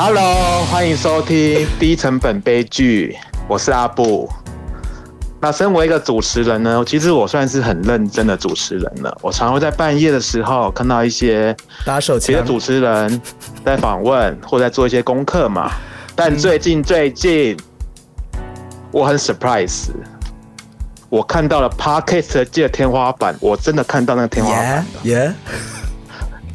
Hello，欢迎收听 低成本悲剧，我是阿布。那身为一个主持人呢，其实我算是很认真的主持人了。我常会在半夜的时候看到一些打手枪别的主持人 在访问或在做一些功课嘛。但最近最近，我很 surprise，我看到了 podcast 界的天花板，我真的看到那个天花板。，Yeah，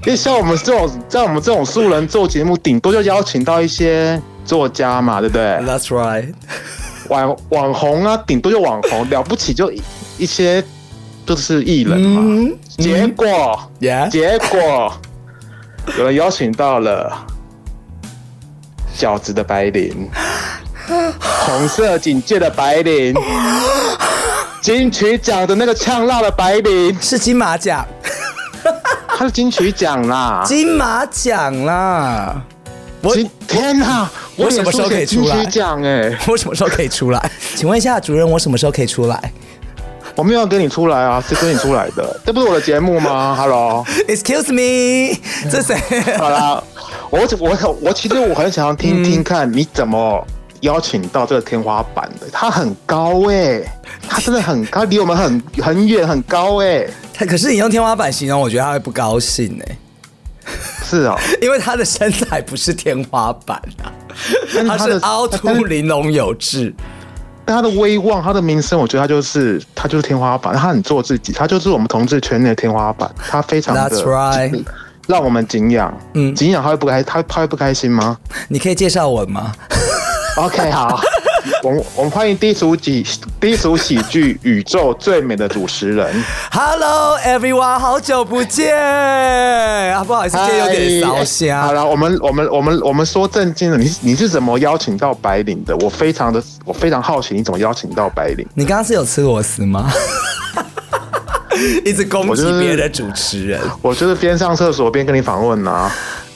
因为像我们这种像我们这种素人做节目，顶多就邀请到一些作家嘛，对不对？That's right。网网红啊，顶多就网红，了不起就一一些就是艺人嘛。嗯结果、结果有人邀请到了饺子的白灵，红色警戒的白灵，金曲奖的那个呛辣的白灵，是金马奖，他是金曲奖啦。金马奖啦。我金天哪！我什么时候可以出来金曲奖哎，我什么时候可以出来？请问一下主任，我什么时候可以出来我没有跟你出来啊，是跟你出来的，这不是我的节目吗？Hello，？Excuse me，这谁？好啦，我我我其实我很想要听听看你怎么邀请到这个天花板的，它很高哎、它真的很高，离我们很很远很高哎、他可是你用天花板形容，我觉得他会不高兴哎、是哦，因为他的身材不是天花板啊，他是凹凸玲珑有致。但他的威望，他的名声，我觉得他就是他就是天花板，他很做自己，他就是我们同志圈内的天花板，他非常的 That's right 让我们敬仰，嗯嗯，敬仰他会不开，他他会不开心吗？你可以介绍我吗？OK，好，我们我们欢迎低俗喜低俗喜剧宇宙最美的主持人，Hello everyone，好久不见啊！不好意思，今天有点烧香好。了，我们我们我们我们说正经的，你你是怎么邀请到白领的？我非常的我非常好奇，你怎么邀请到白领？你刚刚是有吃螺丝吗？一直攻击别人的主持人。我就是边上厕所边跟你访问啊。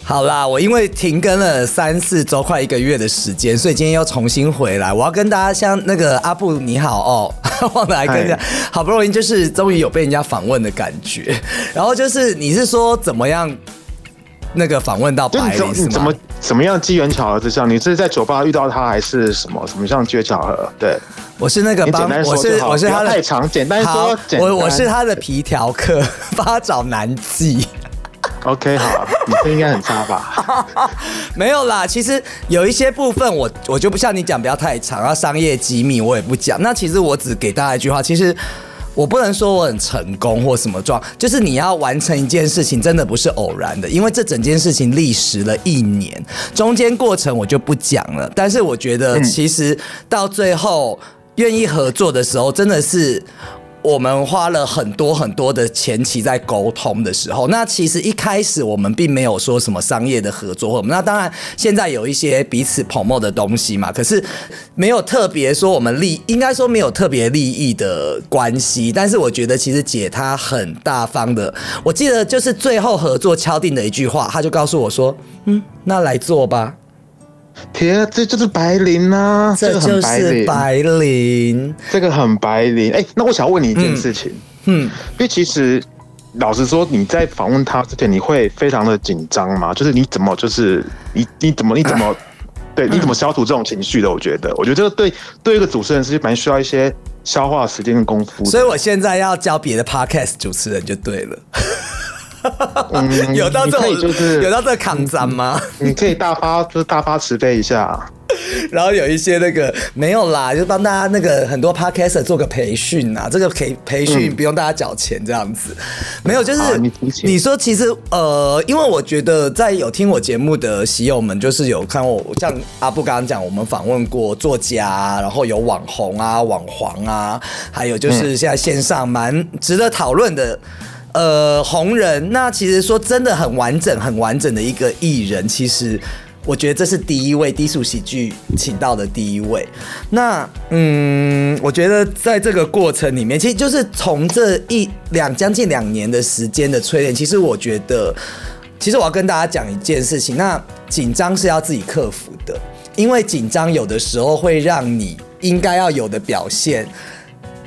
好啦，我因为停更了三四周，快一个月的时间，所以今天又重新回来。我要跟大家像那个阿布你好哦，忘了来跟人家，好不容易就是终于有被人家访问的感觉。然后就是你是说怎么样那个访问到白领是怎么？怎么样机缘巧合之下，你是在酒吧遇到他，还是什么什么样的机缘巧合？对，我是那个帮我是我是他的太长简单说简我我是他的皮条客，帮他找男妓。OK，好，你这应该很差吧？没有啦，其实有一些部分我我就不像你讲，不要太长，然后商业机密我也不讲。那其实我只给大家一句话，其实。我不能说我很成功或什么状，就是你要完成一件事情，真的不是偶然的，因为这整件事情历时了一年，中间过程我就不讲了。但是我觉得，其实到最后愿意合作的时候，真的是我们花了很多很多的前期在沟通的时候，那其实一开始我们并没有说什么商业的合作，我们那当然现在有一些彼此 promote 的东西嘛，可是没有特别说我们利，应该说没有特别利益的关系。但是我觉得其实姐她很大方的，我记得就是最后合作敲定的一句话，她就告诉我说：“嗯，那来做吧。”天啊，这就是白领啊，这就个很白是，白领，这个很白领。哎、那我想问你一件事情，嗯，因为其实老实说，你在访问他之前，你会非常的紧张吗？就是你怎么，就是你你怎么你怎么，对，你怎么消除这种情绪的？我觉得，我觉得这个对对一个主持人是蛮需要一些消化时间跟功夫。所以我现在要教别的 podcast 主持人就对了。嗯有到这种就是有到这个抗战吗？你可以大发就是大发慈悲一下。然后有一些那个没有啦，就帮大家那个很多 podcaster 做个培训啊，这个培培训不用大家缴钱这样子，没有就是好你说其实呃，因为我觉得在有听我节目的喜友们，就是有看我像阿布刚刚讲，我们访问过作家啊，然后有网红啊、网黄啊，还有就是现在线上蛮值得讨论的。呃，红人，那其实说真的很完整、很完整的一个艺人，其实我觉得这是第一位低俗喜剧请到的第一位。那嗯，我觉得在这个过程里面，其实就是从这一两将近两年的时间的淬炼，其实我觉得，其实我要跟大家讲一件事情，那紧张是要自己克服的，因为紧张有的时候会让你应该要有的表现。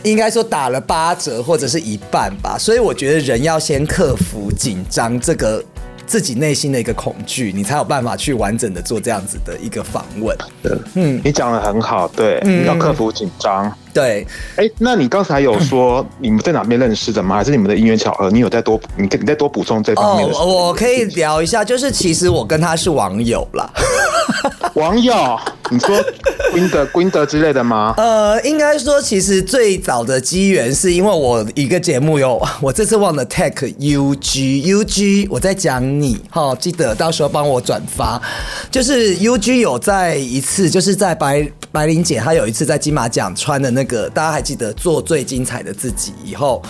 应该说打了八折或者是一半吧，所以我觉得人要先克服紧张这个自己内心的一个恐惧，你才有办法去完整的做这样子的一个访问。嗯，你讲的很好，对，要克服紧张。对，哎，那你刚才有说 你们在哪边认识的吗？还是你们的因缘巧合？你有再多，你你再多补充这方面的？哦，我可以聊一下，就是其实我跟他是网友啦。网友，你说 君德、君德之类的吗？呃，应该说，其实最早的机缘是因为我一个节目有，我这次忘了 tag UG UG，我在讲你，哈，记得到时候帮我转发。就是 UG 有在一次，就是在白白玲姐，她有一次在金马奖穿的那个，大家还记得做最精彩的自己以后。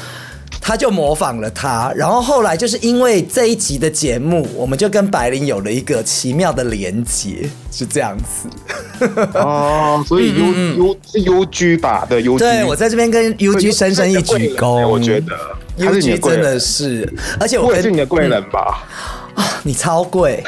他就模仿了他，然后后来就是因为这一集的节目，我们就跟白灵有了一个奇妙的连接，是这样子。哦，所以 U U 是 U G 吧的 U G。对，我在这边跟 U G 深深一鞠躬。我觉得 U G 真的是，而且我也是你的贵人吧。啊，你超贵。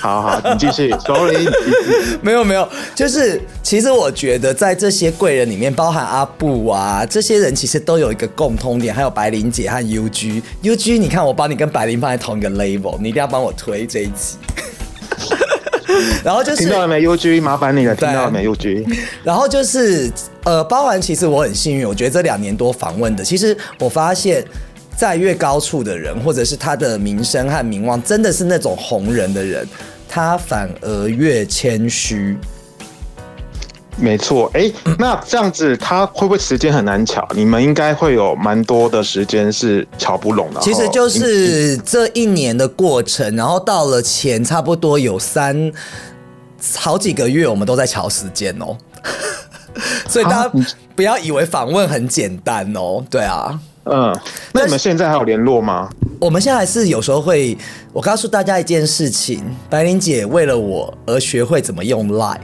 好好，你继续。Sorry，没有没有，就是其实我觉得在这些贵人里面，包含阿布啊，这些人其实都有一个共通点，还有白灵姐和 U G。U G，你看我把你跟白灵放在同一个 label，你一定要帮我推这一集。然后就是听到了没？U G，麻烦你了，听到了没？U G。然后就是呃，包含其实我很幸运，我觉得这两年多访问的，其实我发现。在越高处的人，或者是他的名声和名望，真的是那种红人的人，他反而越谦虚。没错，哎，那这样子他会不会时间很难巧？你们应该会有蛮多的时间是巧不拢的。其实就是这一年的过程，然后到了前差不多有三好几个月，我们都在瞧时间哦。所以大家不要以为访问很简单哦。对啊。嗯，那你们现在还有联络吗？我们现在是有时候会，我告诉大家一件事情，白灵姐为了我而学会怎么用 Line。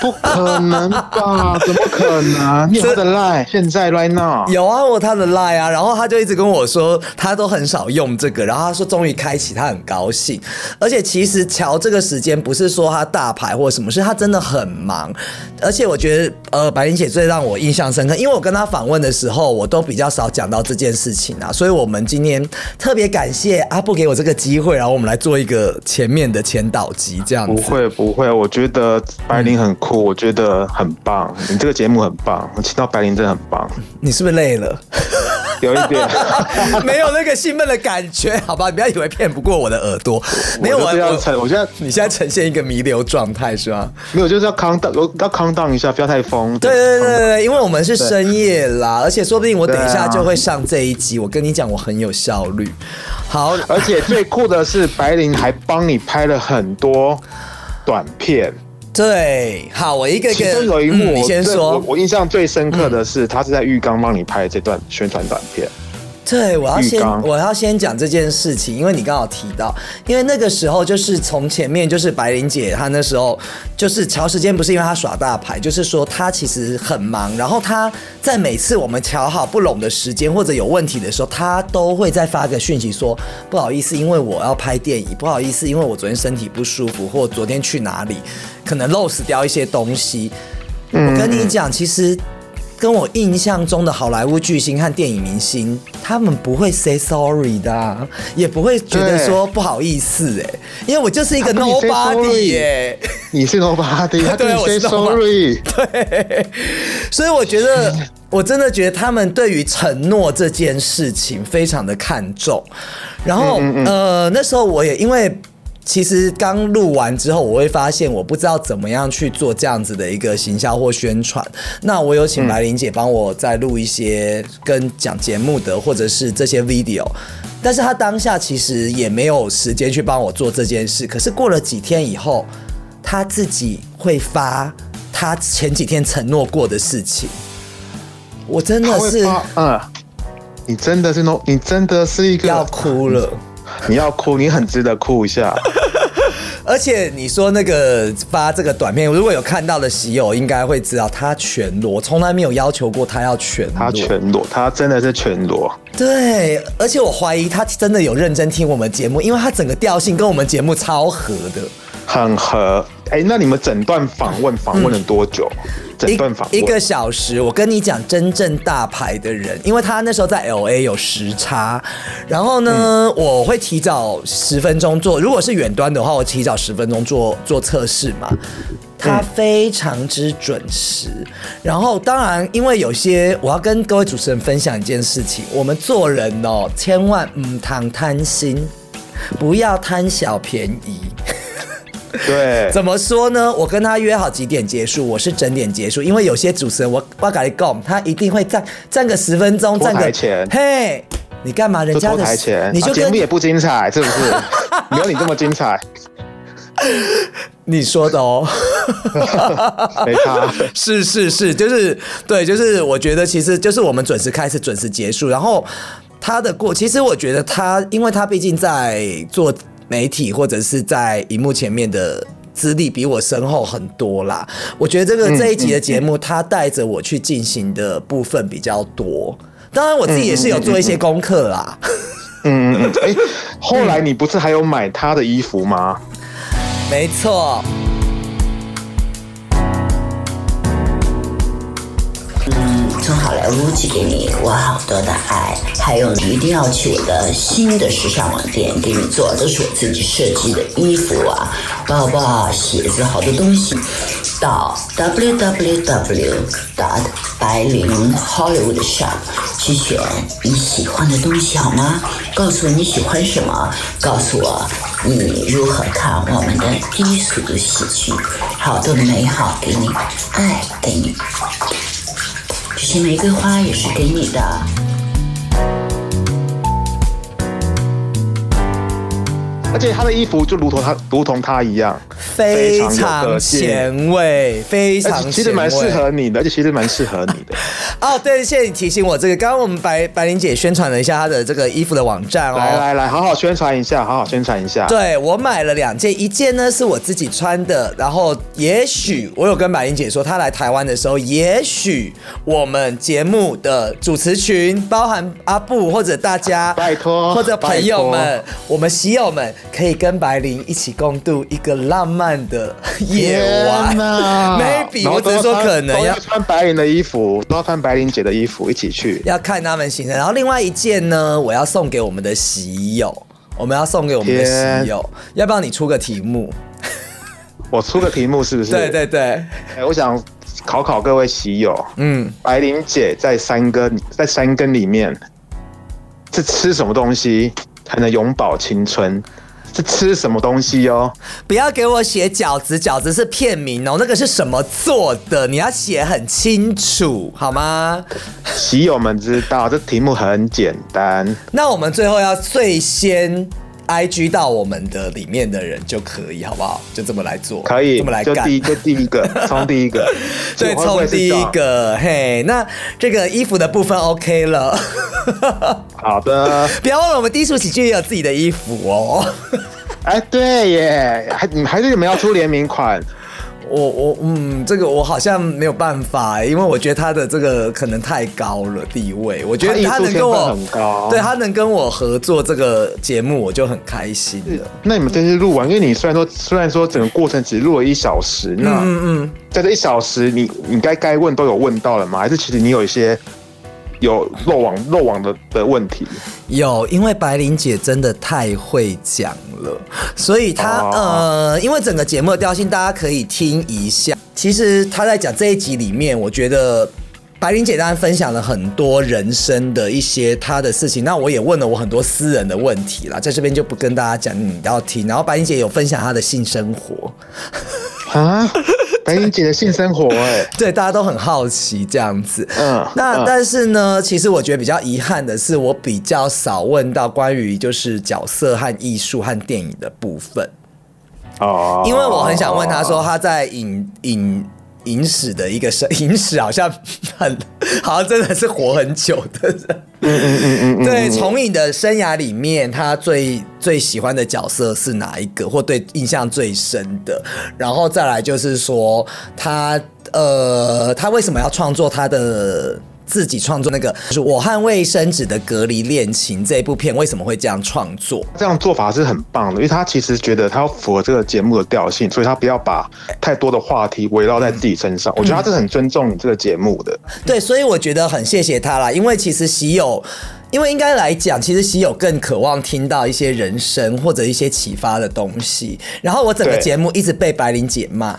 不可能吧？怎么可能？你有他的 line？现在 right now 有啊，我他的 line 啊。然后他就一直跟我说，他都很少用这个。然后他说终于开启，他很高兴。而且其实乔这个时间不是说他大牌或什么，是他真的很忙。而且我觉得，呃，白灵姐最让我印象深刻，因为我跟他访问的时候，我都比较少讲到这件事情啊。所以我们今天特别感谢阿布给我这个机会，然后我们来做一个前面的前导集，这样子。不会不会，我觉得白灵很。我觉得很棒，你这个节目很棒，我听到白灵真的很棒。你是不是累了？有一点，没有那个兴奋的感觉，好吧？不要以为骗不过我的耳朵。没有，我要呈，我现在你现在呈现一个弥留状态是吗？没有，就是要康荡，要康荡一下，不要太疯。对对对对，因为我们是深夜啦，而且说不定我等一下就会上这一集。我跟你讲，我很有效率。好，而且最酷的是，白灵还帮你拍了很多短片。对，好，我一个其中有一幕，你先说。我印象最深刻的是，他是在浴缸帮你拍这段宣传短片。对，我要先我要先讲这件事情，因为你刚好提到，因为那个时候就是从前面就是白玲姐她那时候就是调时间，不是因为她耍大牌，就是说她其实很忙，然后她在每次我们调好不拢的时间或者有问题的时候，她都会再发个讯息说不好意思，因为我要拍电影，不好意思，因为我昨天身体不舒服，或昨天去哪里可能漏死掉一些东西。我跟你讲，其实。跟我印象中的好莱坞巨星和电影明星，他们不会 say sorry 的，也不会觉得说不好意思哎，因为我就是一个 nobody 耶，你是 nobody，他对我 say sorry，对，所以我觉得，我真的觉得他们对于承诺这件事情非常的看重，然后呃，那时候我也因为。其实刚录完之后，我会发现我不知道怎么样去做这样子的一个行销或宣传。那我有请白玲姐帮我再录一些跟讲节目的，或者是这些 video。但是她当下其实也没有时间去帮我做这件事。可是过了几天以后，她自己会发她前几天承诺过的事情。我真的是，嗯，你真的是 no，你真的是一个要哭了。你要哭，你很值得哭一下。而且你说那个发这个短片，如果有看到的喜友，应该会知道他全裸，从来没有要求过他要全裸。他全裸，他真的是全裸。对，而且我怀疑他真的有认真听我们节目，因为他整个调性跟我们节目超合的。很合，哎，那你们整段访问访问了多久？整段访问一个小时。我跟你讲，真正大牌的人，因为他那时候在 L A 有时差，然后呢，我会提早十分钟做。如果是远端的话，我提早十分钟做做测试嘛。他非常之准时。然后，当然，因为有些我要跟各位主持人分享一件事情，我们做人哦，千万唔贪贪心，不要贪小便宜。对，怎么说呢？我跟他约好几点结束，我是整点结束，因为有些主持人我我跟你讲，他一定会站站个十分钟，站个前。嘿，你干嘛？人家的台前，你就节目也不精彩，是不是？没有你这么精彩。你说的哦，没差。是是是，就是对，就是我觉得其实就是我们准时开始，准时结束，然后他的过，其实我觉得他，因为他毕竟在做。媒体或者是在荧幕前面的资历比我深厚很多啦。我觉得这个这一集的节目，他带着我去进行的部分比较多。当然，我自己也是有做一些功课啦。嗯嗯嗯。哎，后来你不是还有买他的衣服吗？没错。从好莱坞寄给你我好多的爱，还有你一定要去我的新的时尚网店给你做，都是我自己设计的衣服啊、包包、鞋子，好多东西。到 www. dot 白灵 Hollywood shop 去选你喜欢的东西好吗？告诉我你喜欢什么，告诉我你如何看我们的低俗的喜剧，好多的美好给你，爱给你。这些玫瑰花也是给你的。而且他的衣服就如同他，如同他一样，非常前卫，非常其实蛮适合你的，而且其实蛮适合你的。哦，对，谢谢你提醒我这个。刚刚我们白白玲姐宣传了一下她的这个衣服的网站哦，来来来，好好宣传一下，好好宣传一下。对我买了两件，一件呢是我自己穿的，然后也许我有跟白玲姐说，她来台湾的时候，也许我们节目的主持群，包含阿布或者大家，拜托，或者朋友们，我们喜友们。可以跟白灵一起共度一个浪漫的夜晚，maybe 我只是说可能要穿白灵的衣服，都要穿白灵姐的衣服一起去，要看他们行程。然后另外一件呢，我要送给我们的喜友，我们要送给我们的喜友，要不要你出个题目？我出个题目是不是？对对对，哎，我想考考各位喜友，嗯，白灵姐在三根在三根里面是吃什么东西才能永葆青春？是吃什么东西哦？不要给我写饺子，饺子是片名哦。那个是什么做的？你要写很清楚好吗？喜友们知道，这题目很简单。那我们最后要最先 I G 到我们的里面的人就可以，好不好？就这么来做，可以这么来干。就第一个，第一个，冲第一个，对，冲第一个。嘿，那这个衣服的部分 OK 了。好的，不要忘了，我们低俗喜剧也有自己的衣服哦。哎，对耶，还你还是你们要出联名款？我我嗯，这个我好像没有办法，因为我觉得他的这个可能太高了地位。我觉得他能跟我很高，对他能跟我合作这个节目，我就很开心了。那你们这次录完，因为你虽然说虽然说整个过程只录了一小时，那嗯嗯，在这一小时，你你该该问都有问到了吗？还是其实你有一些？有漏网漏网的的问题，有，因为白玲姐真的太会讲了，所以她呃，因为整个节目的调性，大家可以听一下。其实她在讲这一集里面，我觉得白玲姐当然分享了很多人生的一些她的事情，那我也问了我很多私人的问题啦，在这边就不跟大家讲，你要听。然后白玲姐有分享她的性生活。啊，白云姐的性生活哎，对，大家都很好奇这样子。嗯，那但是呢，其实我觉得比较遗憾的是，我比较少问到关于就是角色和艺术和电影的部分。哦，因为我很想问他说他在影影。影史的一个生，影史好像很，好像真的是活很久的人。嗯嗯嗯嗯。对，从影的生涯里面，他最最喜欢的角色是哪一个，或对印象最深的？然后再来就是说，他呃，他为什么要创作他的？自己创作那个，就是我和卫生纸的隔离恋情这一部片，为什么会这样创作？这样做法是很棒的，因为他其实觉得他要符合这个节目的调性，所以他不要把太多的话题围绕在自己身上。我觉得他是很尊重你这个节目的。对，所以我觉得很谢谢他啦，因为其实喜友。因为应该来讲，其实喜友更渴望听到一些人生或者一些启发的东西。然后我整个节目一直被白灵姐骂，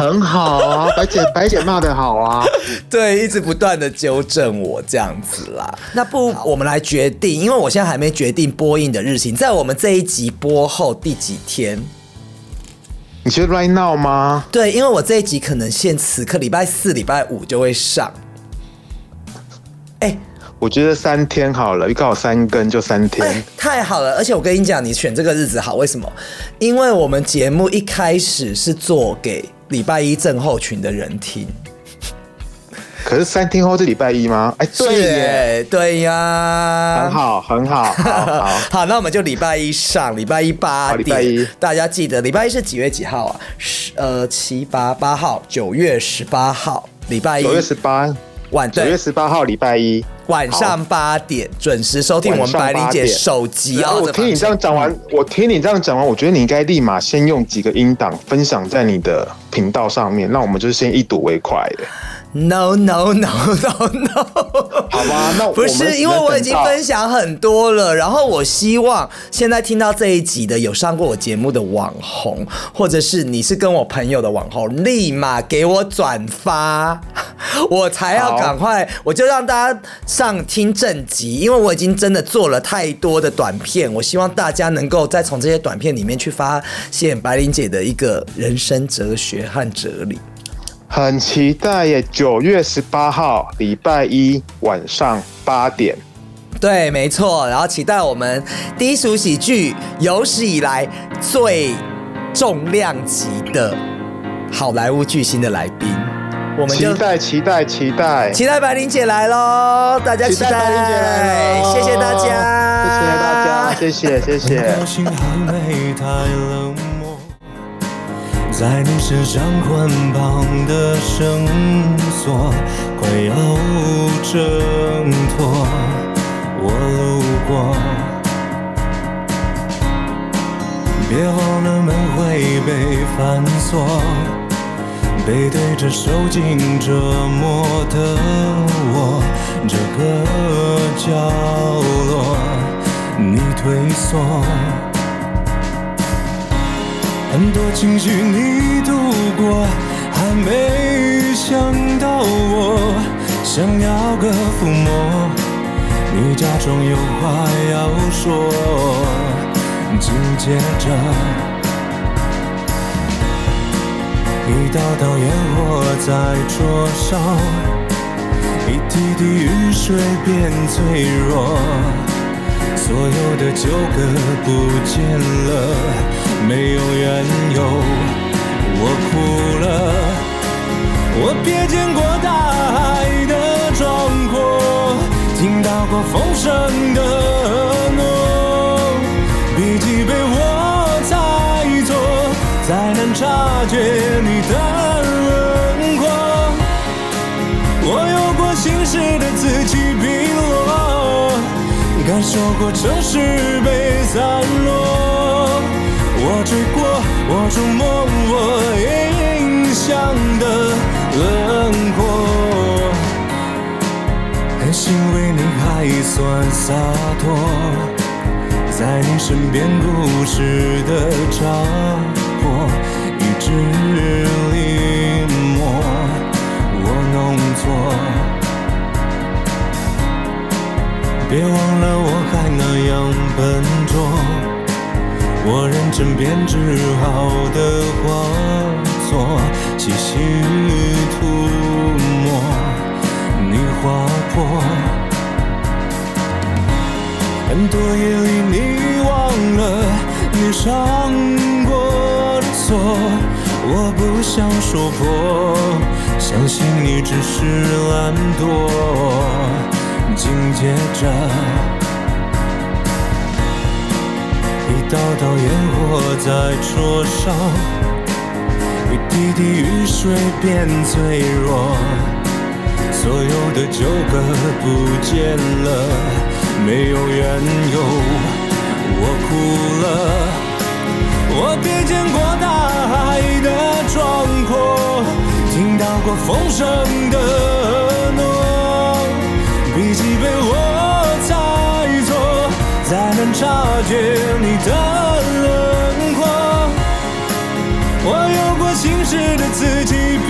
很好啊，白姐 白姐骂的好啊。对，一直不断的纠正我这样子啦。那不，我们来决定，因为我现在还没决定播映的日期，在我们这一集播后第几天？你觉得 right now 吗？对，因为我这一集可能现此刻礼拜四、礼拜五就会上。哎、我觉得三天好了，刚好三更就三天。哎，太好了！而且我跟你讲，你选这个日子好，为什么？因为我们节目一开始是做给礼拜一症候群的人听，可是三天后是礼拜一吗？哎，对耶，耶，对呀，很。好，很好，好好。好，那我们就礼拜一上，礼拜一八好礼拜点一，大家记得礼拜一是几月几号啊？十呃七八八号，九月十八号，礼拜一九月十八，晚九月十八号礼拜一。晚上八点准时收听我们白灵姐手机哦。我听你这样讲完，我听你这样讲完，我觉得你应该立马先用几个音档分享在你的频道上面，那我们就先一睹为快的，No no no no no，好吧？那我不是，因为我已经分享很多了，然后我希望现在听到这一集的有上过我节目的网红，或者是你是跟我朋友的网红，立马给我转发，我才要赶快，我就让大家上听正集，因为我已经真的做了太多的短片，我希望大家能够再从这些短片里面去发现白灵姐的一个人生哲学和哲理。很期待耶！九月十八号礼拜一晚上八点，对，没错。然后期待我们低俗喜剧有史以来最重量级的好莱坞巨星的来宾，我们期待期待期待，期待白灵姐来喽！大家期待，期待白灵姐谢谢大家，谢谢大家，谢谢谢谢。在你身上捆绑的绳索快要挣脱，我路过，别忘了门会被反锁，背对着受尽折磨的我，这个角落你退缩。很多情绪你度过，还没想到我想要个抚摸，你假装有话要说，紧接着一道道烟火在灼烧，一滴滴雨水变脆弱。所有的纠葛不见了，没有缘由，我哭了。我瞥见过大海的壮阔，听到过风声的诺，笔记被我猜错，才能察觉你的轮廓。我有过心事的此起彼落，感受过城市被散落。吹过，我触摸我印象的轮廓，很欣慰你还算洒脱，在你身边故事的找我认真编织好的画作，细细涂抹，你划破。很多夜里你忘了你上过的错，我不想说破，相信你只是懒惰。紧接着，道道烟火在灼烧，一滴滴雨水变脆弱。所有的纠葛不见了，没有缘由，我哭了。我瞥见过大海的壮阔，听到过风声的诺，笔记被我，才能察觉你的轮廓。我有过心事的此起彼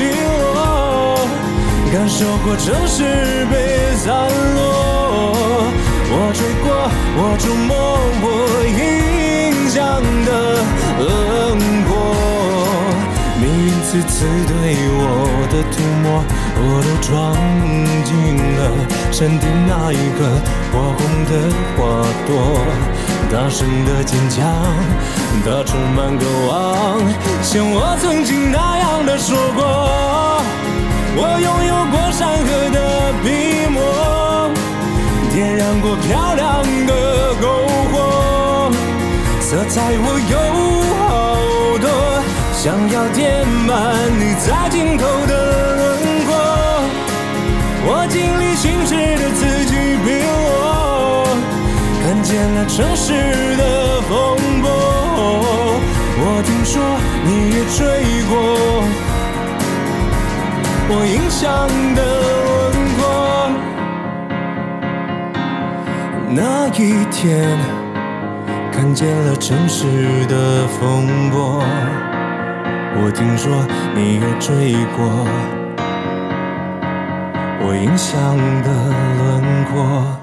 落，感受过城市被散落。我追过，我触摸，我印象的。轮廓，命运次次对我的涂抹，我都装进了山顶那一颗火红的花朵。大声的坚强，它充满渴望，像我曾经那样的说过。我拥有过山河的笔墨，点燃过漂亮的篝火，色彩我有好多。想要填满你在尽头的轮廓，我经历心看见了城市的风波。我听说你也追过我印象的轮廓。那一天，看见了城市的风波。我听说你也追过我印象的轮廓。